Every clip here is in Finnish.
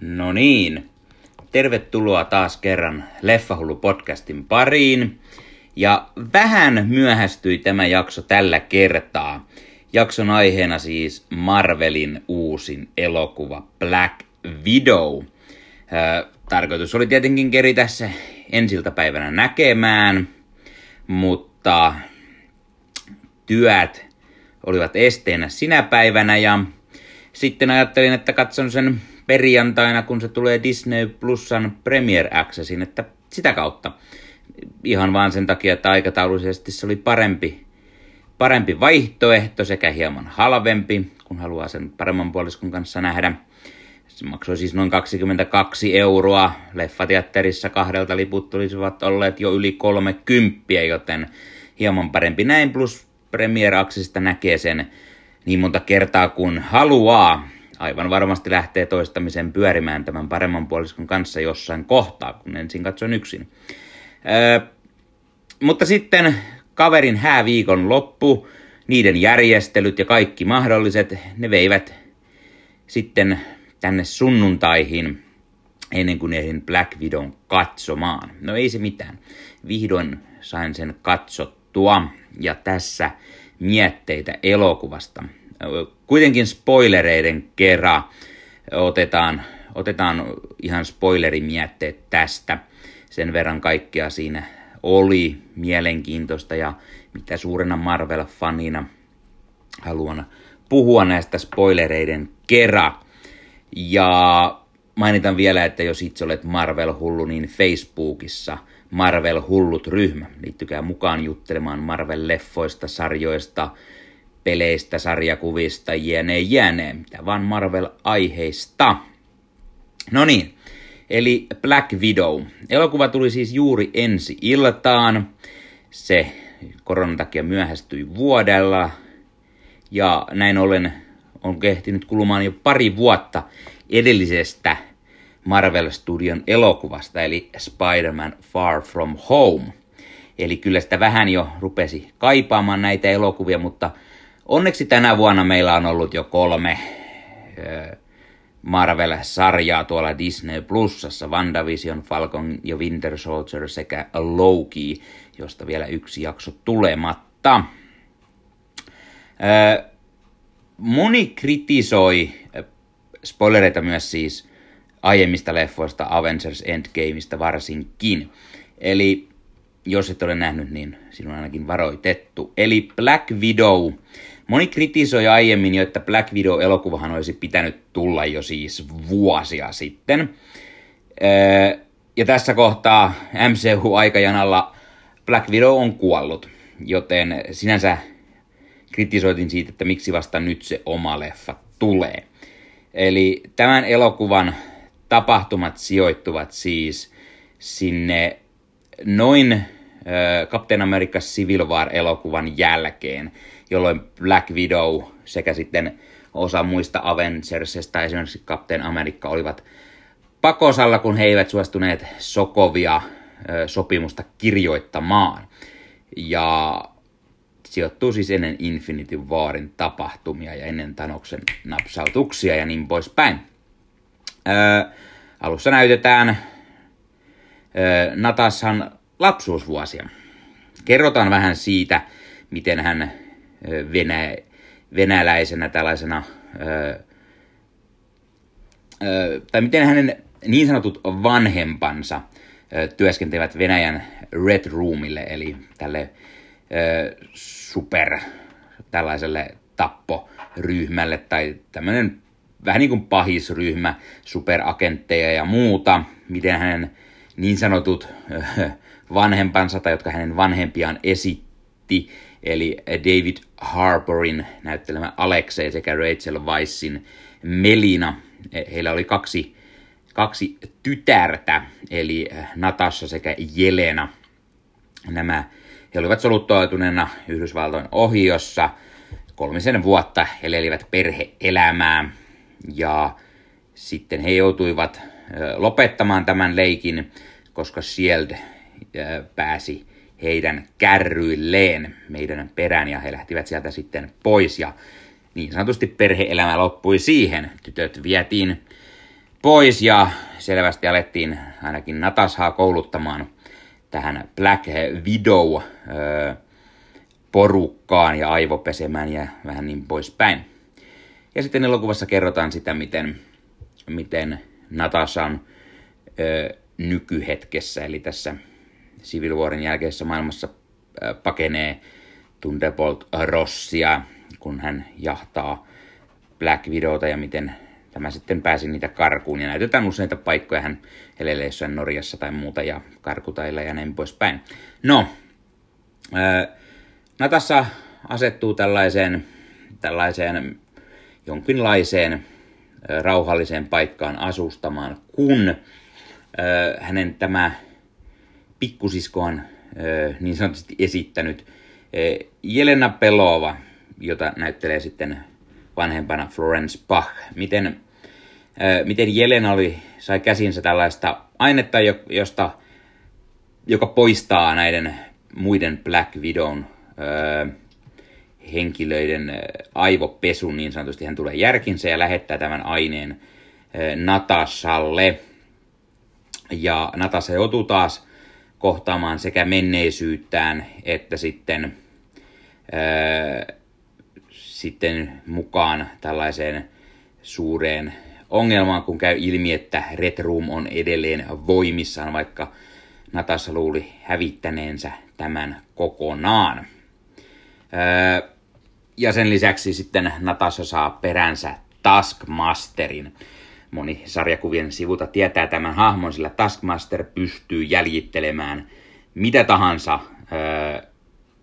No niin, tervetuloa taas kerran Leffahullu podcastin pariin. Ja vähän myöhästyi tämä jakso tällä kertaa. Jakson aiheena siis Marvelin uusin elokuva Black Widow. Tarkoitus oli tietenkin keritä se ensiltapäivänä näkemään, mutta työt olivat esteenä sinä päivänä ja sitten ajattelin, että katson sen perjantaina, kun se tulee Disney Plusan Premier Accessin, että sitä kautta. Ihan vaan sen takia, että aikataulullisesti se oli parempi, parempi vaihtoehto sekä hieman halvempi, kun haluaa sen paremman puoliskon kanssa nähdä. Se maksoi siis noin 22 euroa. Leffateatterissa kahdelta liput olisivat olleet jo yli 30, joten hieman parempi näin. Plus Premier Accessista näkee sen niin monta kertaa kuin haluaa aivan varmasti lähtee toistamisen pyörimään tämän paremman puoliskon kanssa jossain kohtaa, kun ensin katson yksin. Öö, mutta sitten kaverin hääviikon loppu, niiden järjestelyt ja kaikki mahdolliset, ne veivät sitten tänne sunnuntaihin ennen kuin ehdin Black Widown katsomaan. No ei se mitään. Vihdoin sain sen katsottua ja tässä mietteitä elokuvasta kuitenkin spoilereiden kerran otetaan, otetaan ihan spoilerimietteet tästä. Sen verran kaikkea siinä oli mielenkiintoista ja mitä suurena Marvel-fanina haluan puhua näistä spoilereiden kerran. Ja mainitan vielä, että jos itse olet Marvel-hullu, niin Facebookissa Marvel-hullut-ryhmä. Liittykää mukaan juttelemaan Marvel-leffoista, sarjoista, peleistä, sarjakuvista, jne, jne, mitä vaan Marvel-aiheista. No niin, eli Black Widow. Elokuva tuli siis juuri ensi iltaan. Se koronan takia myöhästyi vuodella. Ja näin ollen on kehtinyt kulumaan jo pari vuotta edellisestä Marvel Studion elokuvasta, eli Spider-Man Far From Home. Eli kyllä sitä vähän jo rupesi kaipaamaan näitä elokuvia, mutta Onneksi tänä vuonna meillä on ollut jo kolme Marvel-sarjaa tuolla Disney Plusassa, WandaVision, Falcon ja Winter Soldier sekä Loki, josta vielä yksi jakso tulematta. Moni kritisoi, spoilereita myös siis, aiemmista leffoista, Avengers Endgameista varsinkin. Eli jos et ole nähnyt, niin sinun on ainakin varoitettu. Eli Black Widow Moni kritisoi aiemmin jo, että Black Widow-elokuvahan olisi pitänyt tulla jo siis vuosia sitten. Öö, ja tässä kohtaa MCU-aikajanalla Black Widow on kuollut, joten sinänsä kritisoitin siitä, että miksi vasta nyt se oma leffa tulee. Eli tämän elokuvan tapahtumat sijoittuvat siis sinne noin Captain America Civil War-elokuvan jälkeen, jolloin Black Widow sekä sitten osa muista Avengersista, esimerkiksi Captain America, olivat pakosalla, kun he eivät suostuneet Sokovia sopimusta kirjoittamaan. Ja sijoittuu siis ennen Infinity Warin tapahtumia ja ennen Tanoksen napsautuksia ja niin poispäin. Öö, alussa näytetään öö, Natashan lapsuusvuosia. Kerrotaan vähän siitä, miten hän venä, venäläisenä tällaisena, tai miten hänen niin sanotut vanhempansa työskentelevät Venäjän Red Roomille, eli tälle super tällaiselle tapporyhmälle tai tämmöinen vähän niin kuin pahisryhmä, superagentteja ja muuta, miten hänen niin sanotut vanhempansa tai jotka hänen vanhempiaan esitti, eli David Harborin näyttelemä Alexei sekä Rachel Weissin Melina. Heillä oli kaksi, kaksi tytärtä, eli Natasha sekä Jelena. Nämä he olivat soluttautuneena Yhdysvaltojen ohiossa. Kolmisen vuotta he elivät perheelämää ja sitten he joutuivat lopettamaan tämän leikin, koska Shield pääsi heidän kärryilleen meidän perään ja he lähtivät sieltä sitten pois ja niin sanotusti perheelämä loppui siihen. Tytöt vietiin pois ja selvästi alettiin ainakin Natashaa kouluttamaan tähän Black Widow porukkaan ja aivopesemään ja vähän niin poispäin. Ja sitten elokuvassa kerrotaan sitä, miten, miten Natasha on ö, nykyhetkessä, eli tässä Civil Warin jälkeisessä maailmassa pakenee Thunderbolt Rossia, kun hän jahtaa Black Widowta ja miten tämä sitten pääsi niitä karkuun. Ja näytetään useita paikkoja hän jossain Norjassa tai muuta ja karkutailla ja näin poispäin. No, Natassa asettuu tällaiseen, tällaiseen jonkinlaiseen rauhalliseen paikkaan asustamaan, kun hänen tämä pikkusisko on niin sanotusti esittänyt Jelena Pelova, jota näyttelee sitten vanhempana Florence Bach. Miten, miten Jelena oli, sai käsinsä tällaista ainetta, josta, joka poistaa näiden muiden Black Widown henkilöiden aivopesun niin sanotusti. Hän tulee järkinsä ja lähettää tämän aineen Natasalle. Ja Natasa joutuu taas kohtaamaan sekä menneisyyttään että sitten, ää, sitten mukaan tällaiseen suureen ongelmaan, kun käy ilmi, että Red Room on edelleen voimissaan, vaikka Natassa luuli hävittäneensä tämän kokonaan. Ja sen lisäksi sitten Natasha saa peränsä Taskmasterin. Moni sarjakuvien sivuta tietää tämän hahmon, sillä Taskmaster pystyy jäljittelemään mitä tahansa,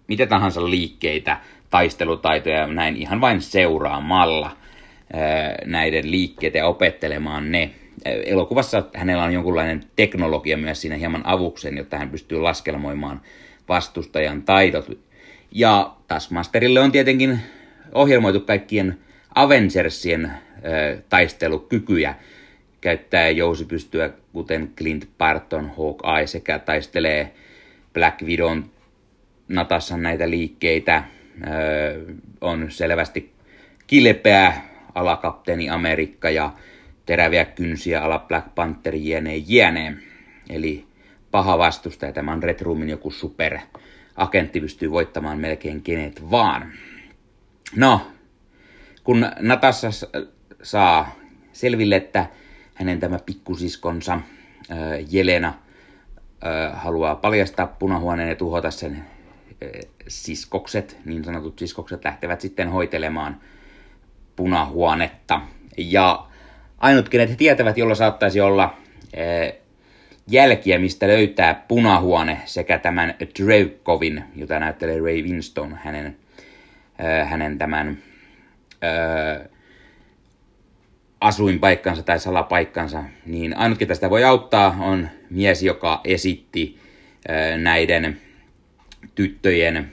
mitä tahansa liikkeitä, taistelutaitoja näin ihan vain seuraamalla näiden liikkeitä ja opettelemaan ne. Elokuvassa hänellä on jonkunlainen teknologia myös siinä hieman avuksen, jotta hän pystyy laskelmoimaan vastustajan taidot ja Taskmasterille on tietenkin ohjelmoitu kaikkien Avengersien taistelukykyjä. Käyttää jousipystyä, kuten Clint Barton, Hawkeye, sekä taistelee Black Widown Natassa näitä liikkeitä. On selvästi kilpeä alakapteeni Amerikka ja teräviä kynsiä ala Black Panther jne jne. Eli paha vastustaja. Tämä on Red Roomin joku super agentti pystyy voittamaan melkein kenet vaan. No, kun Natassa saa selville, että hänen tämä pikkusiskonsa Jelena haluaa paljastaa punahuoneen ja tuhota sen siskokset, niin sanotut siskokset lähtevät sitten hoitelemaan punahuonetta. Ja ainut, kenet he tietävät, jolla saattaisi olla jälkiä, mistä löytää punahuone sekä tämän Drevkovin, jota näyttelee Ray Winston, hänen, hänen tämän asuinpaikkansa tai salapaikkansa, niin ainut, ketä sitä voi auttaa, on mies, joka esitti näiden tyttöjen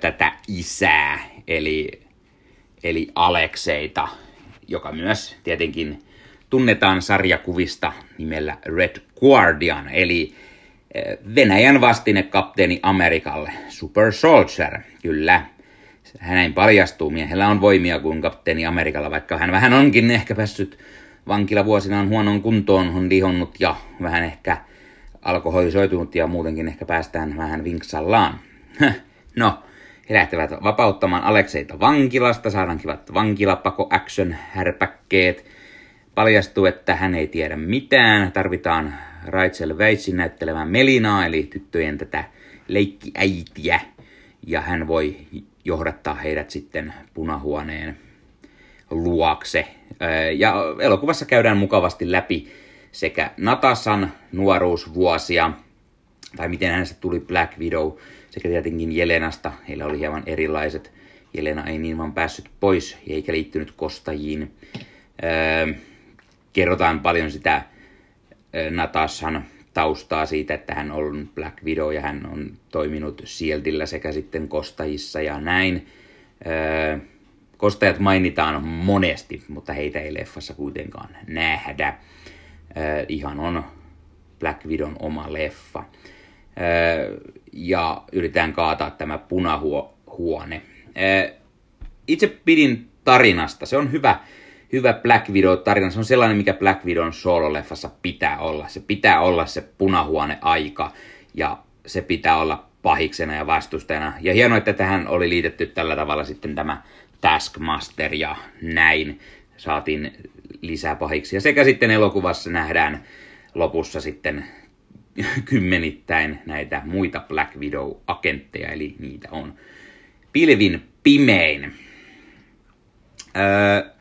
tätä isää, eli, eli Alekseita, joka myös tietenkin tunnetaan sarjakuvista nimellä Red Guardian, eli Venäjän vastine kapteeni Amerikalle, Super Soldier, kyllä. Hänen paljastuu, miehellä on voimia kuin kapteeni Amerikalla, vaikka hän vähän onkin ehkä päässyt vankilavuosinaan huonon kuntoon, on lihonnut ja vähän ehkä alkoholisoitunut ja muutenkin ehkä päästään vähän vinksallaan. no, he lähtevät vapauttamaan Alekseita vankilasta, saadaan kivat vankilapako action härpäkkeet – Paljastuu, että hän ei tiedä mitään. Tarvitaan Rachel Weitsin näyttelemään Melinaa, eli tyttöjen tätä leikkiäitiä. Ja hän voi johdattaa heidät sitten punahuoneen luokse. Ja elokuvassa käydään mukavasti läpi sekä Natasan nuoruusvuosia, tai miten hänestä tuli Black Widow, sekä tietenkin Jelenasta. Heillä oli hieman erilaiset. Jelena ei niin vaan päässyt pois, eikä liittynyt kostajiin kerrotaan paljon sitä Natashan taustaa siitä, että hän on Black Widow ja hän on toiminut Sieltillä sekä sitten Kostajissa ja näin. Kostajat mainitaan monesti, mutta heitä ei leffassa kuitenkaan nähdä. Ihan on Black Widown oma leffa. Ja yritetään kaataa tämä punahuone. Itse pidin tarinasta. Se on hyvä hyvä Black Widow-tarina. Se on sellainen, mikä Black Widown solo-leffassa pitää olla. Se pitää olla se punahuone-aika ja se pitää olla pahiksena ja vastustajana. Ja hienoa, että tähän oli liitetty tällä tavalla sitten tämä Taskmaster ja näin saatiin lisää pahiksi. Ja sekä sitten elokuvassa nähdään lopussa sitten kymmenittäin näitä muita Black Widow-agentteja, eli niitä on pilvin pimein. Öö,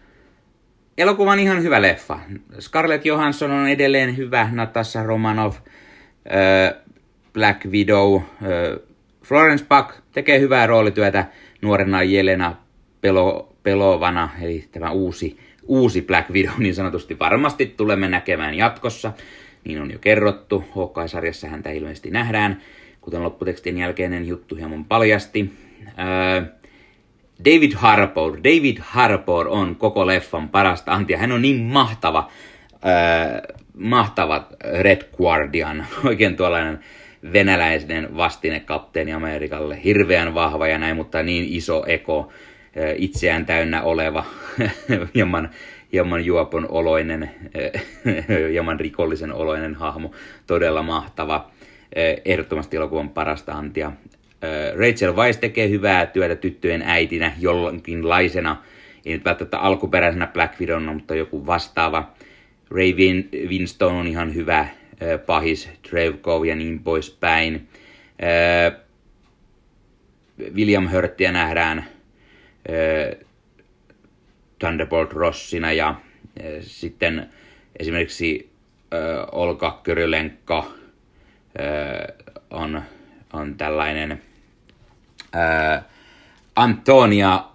elokuva on ihan hyvä leffa. Scarlett Johansson on edelleen hyvä, Natasha Romanov, öö, Black Widow, öö, Florence Puck tekee hyvää roolityötä nuorena Jelena Pelo, Pelovana, eli tämä uusi, uusi Black Widow niin sanotusti varmasti tulemme näkemään jatkossa. Niin on jo kerrottu, Hawkeye-sarjassa häntä ilmeisesti nähdään, kuten lopputekstin jälkeinen juttu hieman paljasti. David Harbour. David Harbour on koko leffan parasta antia. Hän on niin mahtava, öö, mahtava Red Guardian, oikein tuollainen venäläinen vastinekapteeni Amerikalle. Hirveän vahva ja näin, mutta niin iso eko, itseään täynnä oleva, hieman, hieman juopon oloinen, hieman rikollisen oloinen hahmo. Todella mahtava. Ehdottomasti elokuvan parasta antia. Rachel Weisz tekee hyvää työtä tyttöjen äitinä jollakinlaisena, ei nyt välttämättä alkuperäisenä Black Widowna, mutta joku vastaava. Ray Win- Winstone on ihan hyvä pahis, Trevkov ja niin poispäin. William Hurtia nähdään Thunderbolt Rossina ja sitten esimerkiksi Olka Kyrylenko on, on tällainen Antonia,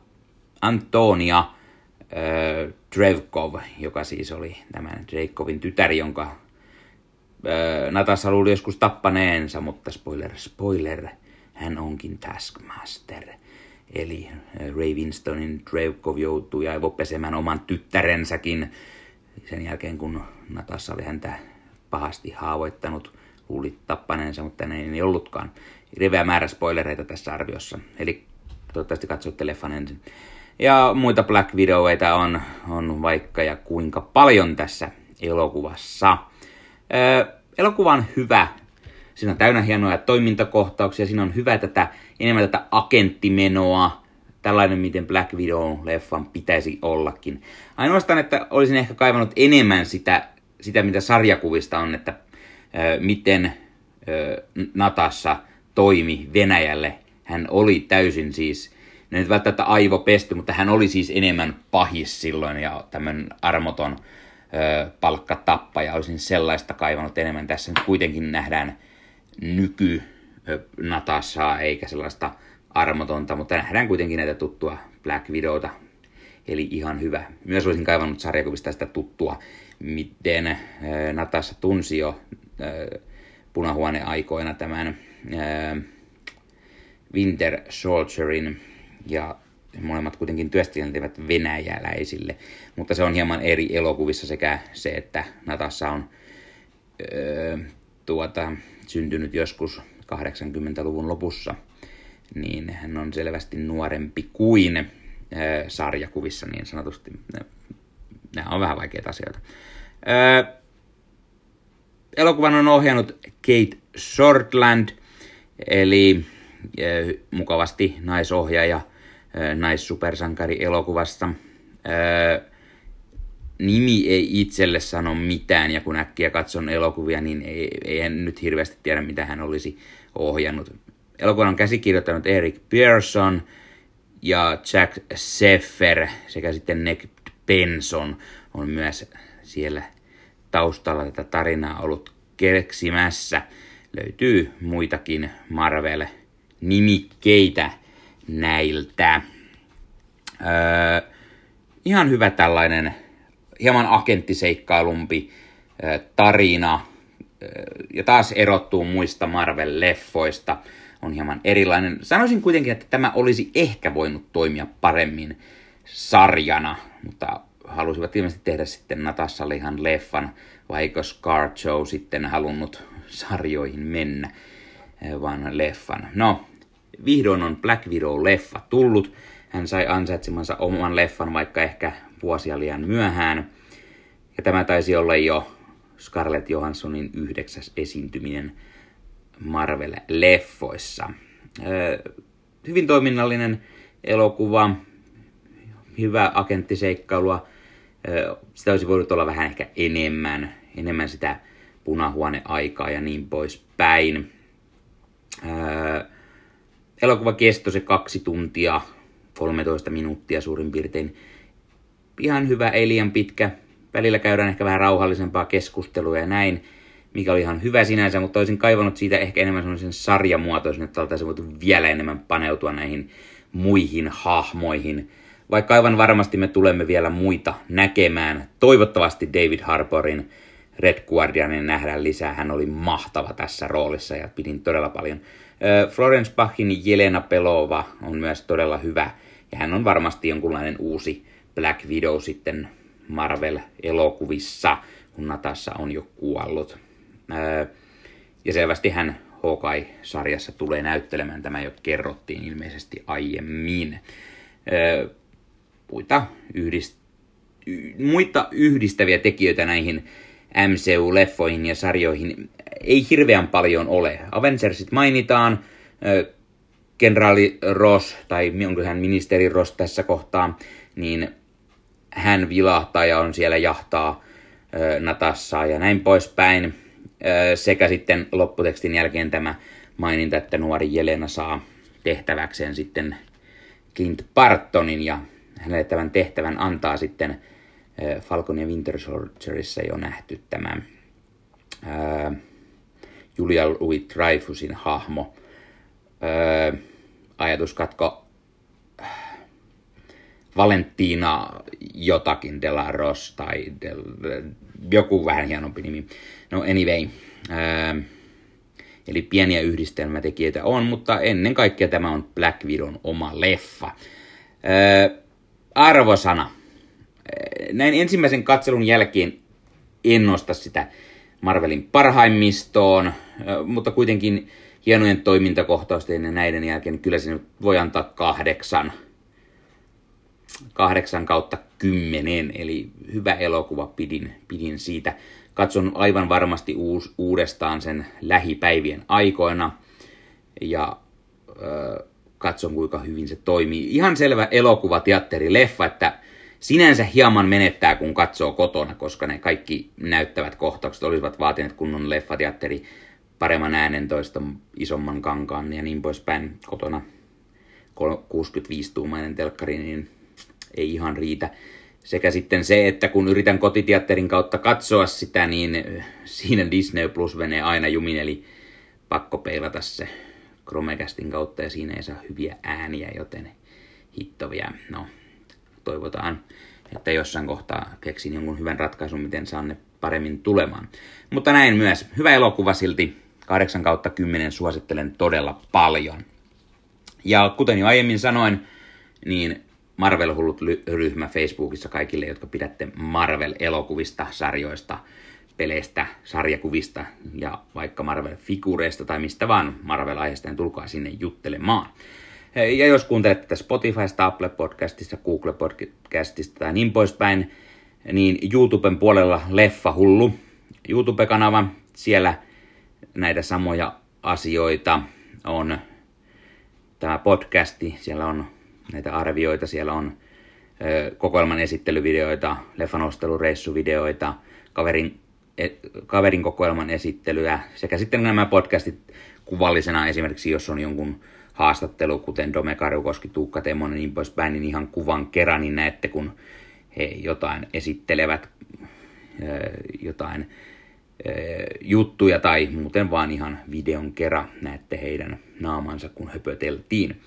Antonia Drevkov, joka siis oli tämän Drevkovin tytär, jonka Natassa luuli joskus tappaneensa, mutta spoiler, spoiler, hän onkin Taskmaster. Eli Ray Winstonin Drevkov joutui aivopesemään oman tyttärensäkin sen jälkeen, kun Natassa oli häntä pahasti haavoittanut, luuli tappaneensa, mutta näin ei ollutkaan. Riveä määrä spoilereita tässä arviossa, eli toivottavasti katsoitte leffan ensin. Ja muita Black Videoita on, on vaikka ja kuinka paljon tässä elokuvassa. Öö, elokuva on hyvä. Siinä on täynnä hienoja toimintakohtauksia. Siinä on hyvä tätä, enemmän tätä agenttimenoa. Tällainen, miten Black Widow-leffan pitäisi ollakin. Ainoastaan, että olisin ehkä kaivannut enemmän sitä, sitä mitä sarjakuvista on, että ö, miten ö, Natassa toimi Venäjälle. Hän oli täysin siis, ne nyt välttämättä aivopesty, mutta hän oli siis enemmän pahis silloin ja tämmöinen armoton palkkatappaja. Olisin sellaista kaivannut enemmän. Tässä nyt kuitenkin nähdään nyky Natassaa eikä sellaista armotonta, mutta nähdään kuitenkin näitä tuttua Black Widowta. Eli ihan hyvä. Myös olisin kaivannut sarjakuvista sitä tuttua, miten Natassa tunsi jo punahuone-aikoina tämän Winter Soldierin ja molemmat kuitenkin työskentelevät venäjäläisille, mutta se on hieman eri elokuvissa sekä se, että Natassa on öö, tuota, syntynyt joskus 80-luvun lopussa, niin hän on selvästi nuorempi kuin öö, sarjakuvissa niin sanotusti. Nämä on vähän vaikeita asioita. Öö, elokuvan on ohjannut Kate Shortland, eli öö, mukavasti naisohjaaja – naissupersankari elokuvasta. Nimi ei itselle sano mitään, ja kun äkkiä katson elokuvia, niin ei, ei en nyt hirveästi tiedä, mitä hän olisi ohjannut. Elokuvan on käsikirjoittanut Eric Pearson ja Jack Seffer sekä sitten Nick Benson on myös siellä taustalla tätä tarinaa ollut keksimässä. Löytyy muitakin Marvel-nimikkeitä näiltä. Öö, ihan hyvä tällainen hieman agenttiseikkailumpi öö, tarina. Öö, ja taas erottuu muista Marvel-leffoista. On hieman erilainen. Sanoisin kuitenkin, että tämä olisi ehkä voinut toimia paremmin sarjana, mutta halusivat ilmeisesti tehdä sitten Natassalle ihan leffan, vaikka Scar Joe sitten halunnut sarjoihin mennä, vaan leffan. No, vihdoin on Black Widow-leffa tullut. hän sai ansaitsemansa oman leffan, vaikka ehkä vuosia liian myöhään. Ja tämä taisi olla jo Scarlett Johanssonin yhdeksäs esiintyminen Marvel-leffoissa. Hyvin toiminnallinen elokuva, hyvä agenttiseikkailua. Sitä olisi voinut olla vähän ehkä enemmän, enemmän sitä punahuoneaikaa ja niin poispäin. Elokuva kesto se kaksi tuntia, 13 minuuttia suurin piirtein. Ihan hyvä, ei liian pitkä. Välillä käydään ehkä vähän rauhallisempaa keskustelua ja näin, mikä oli ihan hyvä sinänsä, mutta olisin kaivannut siitä ehkä enemmän sellaisen sarjamuotoisen, että oltaisiin voitu vielä enemmän paneutua näihin muihin hahmoihin. Vaikka aivan varmasti me tulemme vielä muita näkemään. Toivottavasti David Harborin Red Guardianin nähdään lisää. Hän oli mahtava tässä roolissa ja pidin todella paljon. Florence Bachin Jelena Pelova on myös todella hyvä. Ja hän on varmasti jonkunlainen uusi Black Widow sitten Marvel-elokuvissa, kun Natassa on jo kuollut. Ja selvästi hän Hawkeye-sarjassa tulee näyttelemään, tämä jo kerrottiin ilmeisesti aiemmin. Muita, yhdist... muita yhdistäviä tekijöitä näihin MCU-leffoihin ja sarjoihin ei hirveän paljon ole. Avengersit mainitaan, kenraali Ross, tai onko hän ministeri Ross tässä kohtaa, niin hän vilahtaa ja on siellä jahtaa Natassaa ja näin poispäin. Sekä sitten lopputekstin jälkeen tämä maininta, että nuori Jelena saa tehtäväkseen sitten Clint Bartonin ja hänelle tämän tehtävän antaa sitten Falcon ja Winter Soldierissa jo nähty tämä Julia Louis Dreyfusin hahmo. ajatuskatko Valentina jotakin Delaros tai Del, joku vähän hienompi nimi. No anyway, ää, eli pieniä yhdistelmätekijöitä on, mutta ennen kaikkea tämä on Black Widon oma leffa. Ää, arvosana. Näin ensimmäisen katselun jälkeen en nosta sitä Marvelin parhaimmistoon, mutta kuitenkin hienojen toimintakohtausten ja näiden jälkeen kyllä se nyt voi antaa kahdeksan – kahdeksan kautta kymmenen, eli hyvä elokuva, pidin, pidin siitä. Katson aivan varmasti uus, uudestaan sen lähipäivien aikoina ja ö, katson kuinka hyvin se toimii. Ihan selvä elokuva, teatteri, leffa, että sinänsä hieman menettää kun katsoo kotona, koska ne kaikki näyttävät kohtaukset olisivat vaatineet kunnon leffateatteri, paremman äänentoista, isomman kankaan ja niin poispäin kotona 65-tuumainen telkkari, niin ei ihan riitä. Sekä sitten se, että kun yritän kotiteatterin kautta katsoa sitä, niin siinä Disney Plus menee aina jumin, eli pakko peilata se Chromecastin kautta ja siinä ei saa hyviä ääniä, joten hittovia. No, toivotaan, että jossain kohtaa keksin jonkun hyvän ratkaisun, miten saan ne paremmin tulemaan. Mutta näin myös. Hyvä elokuva silti. 8 kautta 10 suosittelen todella paljon. Ja kuten jo aiemmin sanoin, niin Marvel-hullut-ryhmä Facebookissa kaikille, jotka pidätte Marvel-elokuvista, sarjoista, peleistä, sarjakuvista ja vaikka Marvel-figureista tai mistä vaan Marvel-aiheesta, niin tulkaa sinne juttelemaan. Ja jos kuuntelette Spotifysta, Apple Podcastista, Google Podcastista tai niin poispäin, niin YouTuben puolella Leffa Hullu, YouTube-kanava, siellä näitä samoja asioita on tämä podcasti, siellä on näitä arvioita. Siellä on ö, kokoelman esittelyvideoita, leffanostelun kaverin, e, kaverin kokoelman esittelyä sekä sitten nämä podcastit kuvallisena esimerkiksi, jos on jonkun haastattelu, kuten Dome Karukoski, Tuukka Temonen niin poispäin, niin ihan kuvan kerran, niin näette, kun he jotain esittelevät, jotain juttuja tai muuten vaan ihan videon kerran näette heidän naamansa, kun höpöteltiin.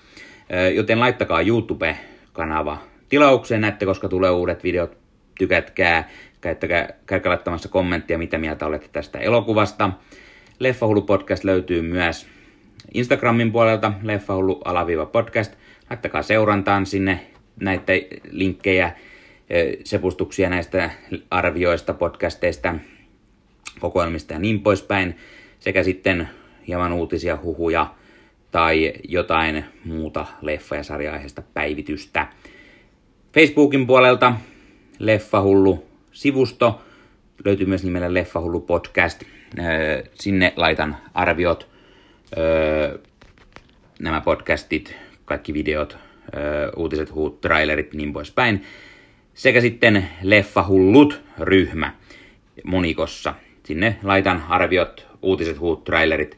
Joten laittakaa YouTube-kanava tilaukseen, näette, koska tulee uudet videot, tykätkää, käyttäkää, käykää laittamassa kommenttia, mitä mieltä olette tästä elokuvasta. Leffahullu podcast löytyy myös Instagramin puolelta, leffahullu alaviiva podcast. Laittakaa seurantaan sinne näitä linkkejä, sepustuksia näistä arvioista, podcasteista, kokoelmista ja niin poispäin. Sekä sitten hieman uutisia, huhuja, tai jotain muuta leffa- ja sarja-aiheesta päivitystä. Facebookin puolelta Leffahullu sivusto löytyy myös nimellä Leffahullu podcast. Sinne laitan arviot, nämä podcastit, kaikki videot, uutiset, huut, trailerit, niin poispäin. Sekä sitten Leffahullut-ryhmä monikossa. Sinne laitan arviot, uutiset, huut, trailerit,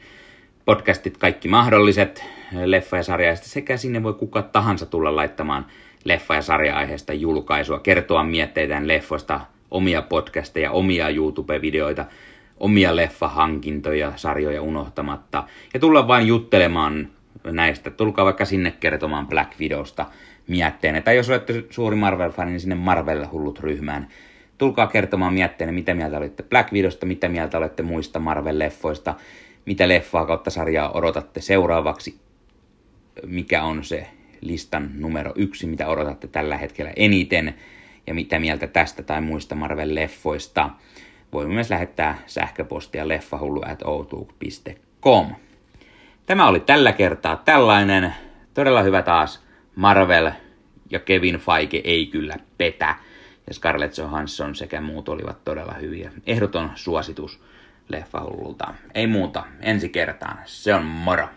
podcastit, kaikki mahdolliset leffa- ja sarja sekä sinne voi kuka tahansa tulla laittamaan leffa- ja sarja-aiheesta julkaisua, kertoa mietteitään leffoista, omia podcasteja, omia YouTube-videoita, omia leffahankintoja, sarjoja unohtamatta. Ja tulla vain juttelemaan näistä. Tulkaa vaikka sinne kertomaan Black Videosta mietteen. Tai jos olette suuri Marvel-fani, niin sinne Marvel-hullut ryhmään. Tulkaa kertomaan mietteen, mitä mieltä olette Black Videosta, mitä mieltä olette muista Marvel-leffoista, mitä leffaa kautta sarjaa odotatte seuraavaksi, mikä on se listan numero yksi, mitä odotatte tällä hetkellä eniten, ja mitä mieltä tästä tai muista Marvel-leffoista. Voimme myös lähettää sähköpostia leffahullu.outlook.com. Tämä oli tällä kertaa tällainen todella hyvä taas Marvel ja Kevin Feige ei kyllä petä. Ja Scarlett Johansson sekä muut olivat todella hyviä. Ehdoton suositus leffahullulta. Ei muuta, ensi kertaan. Se on moro!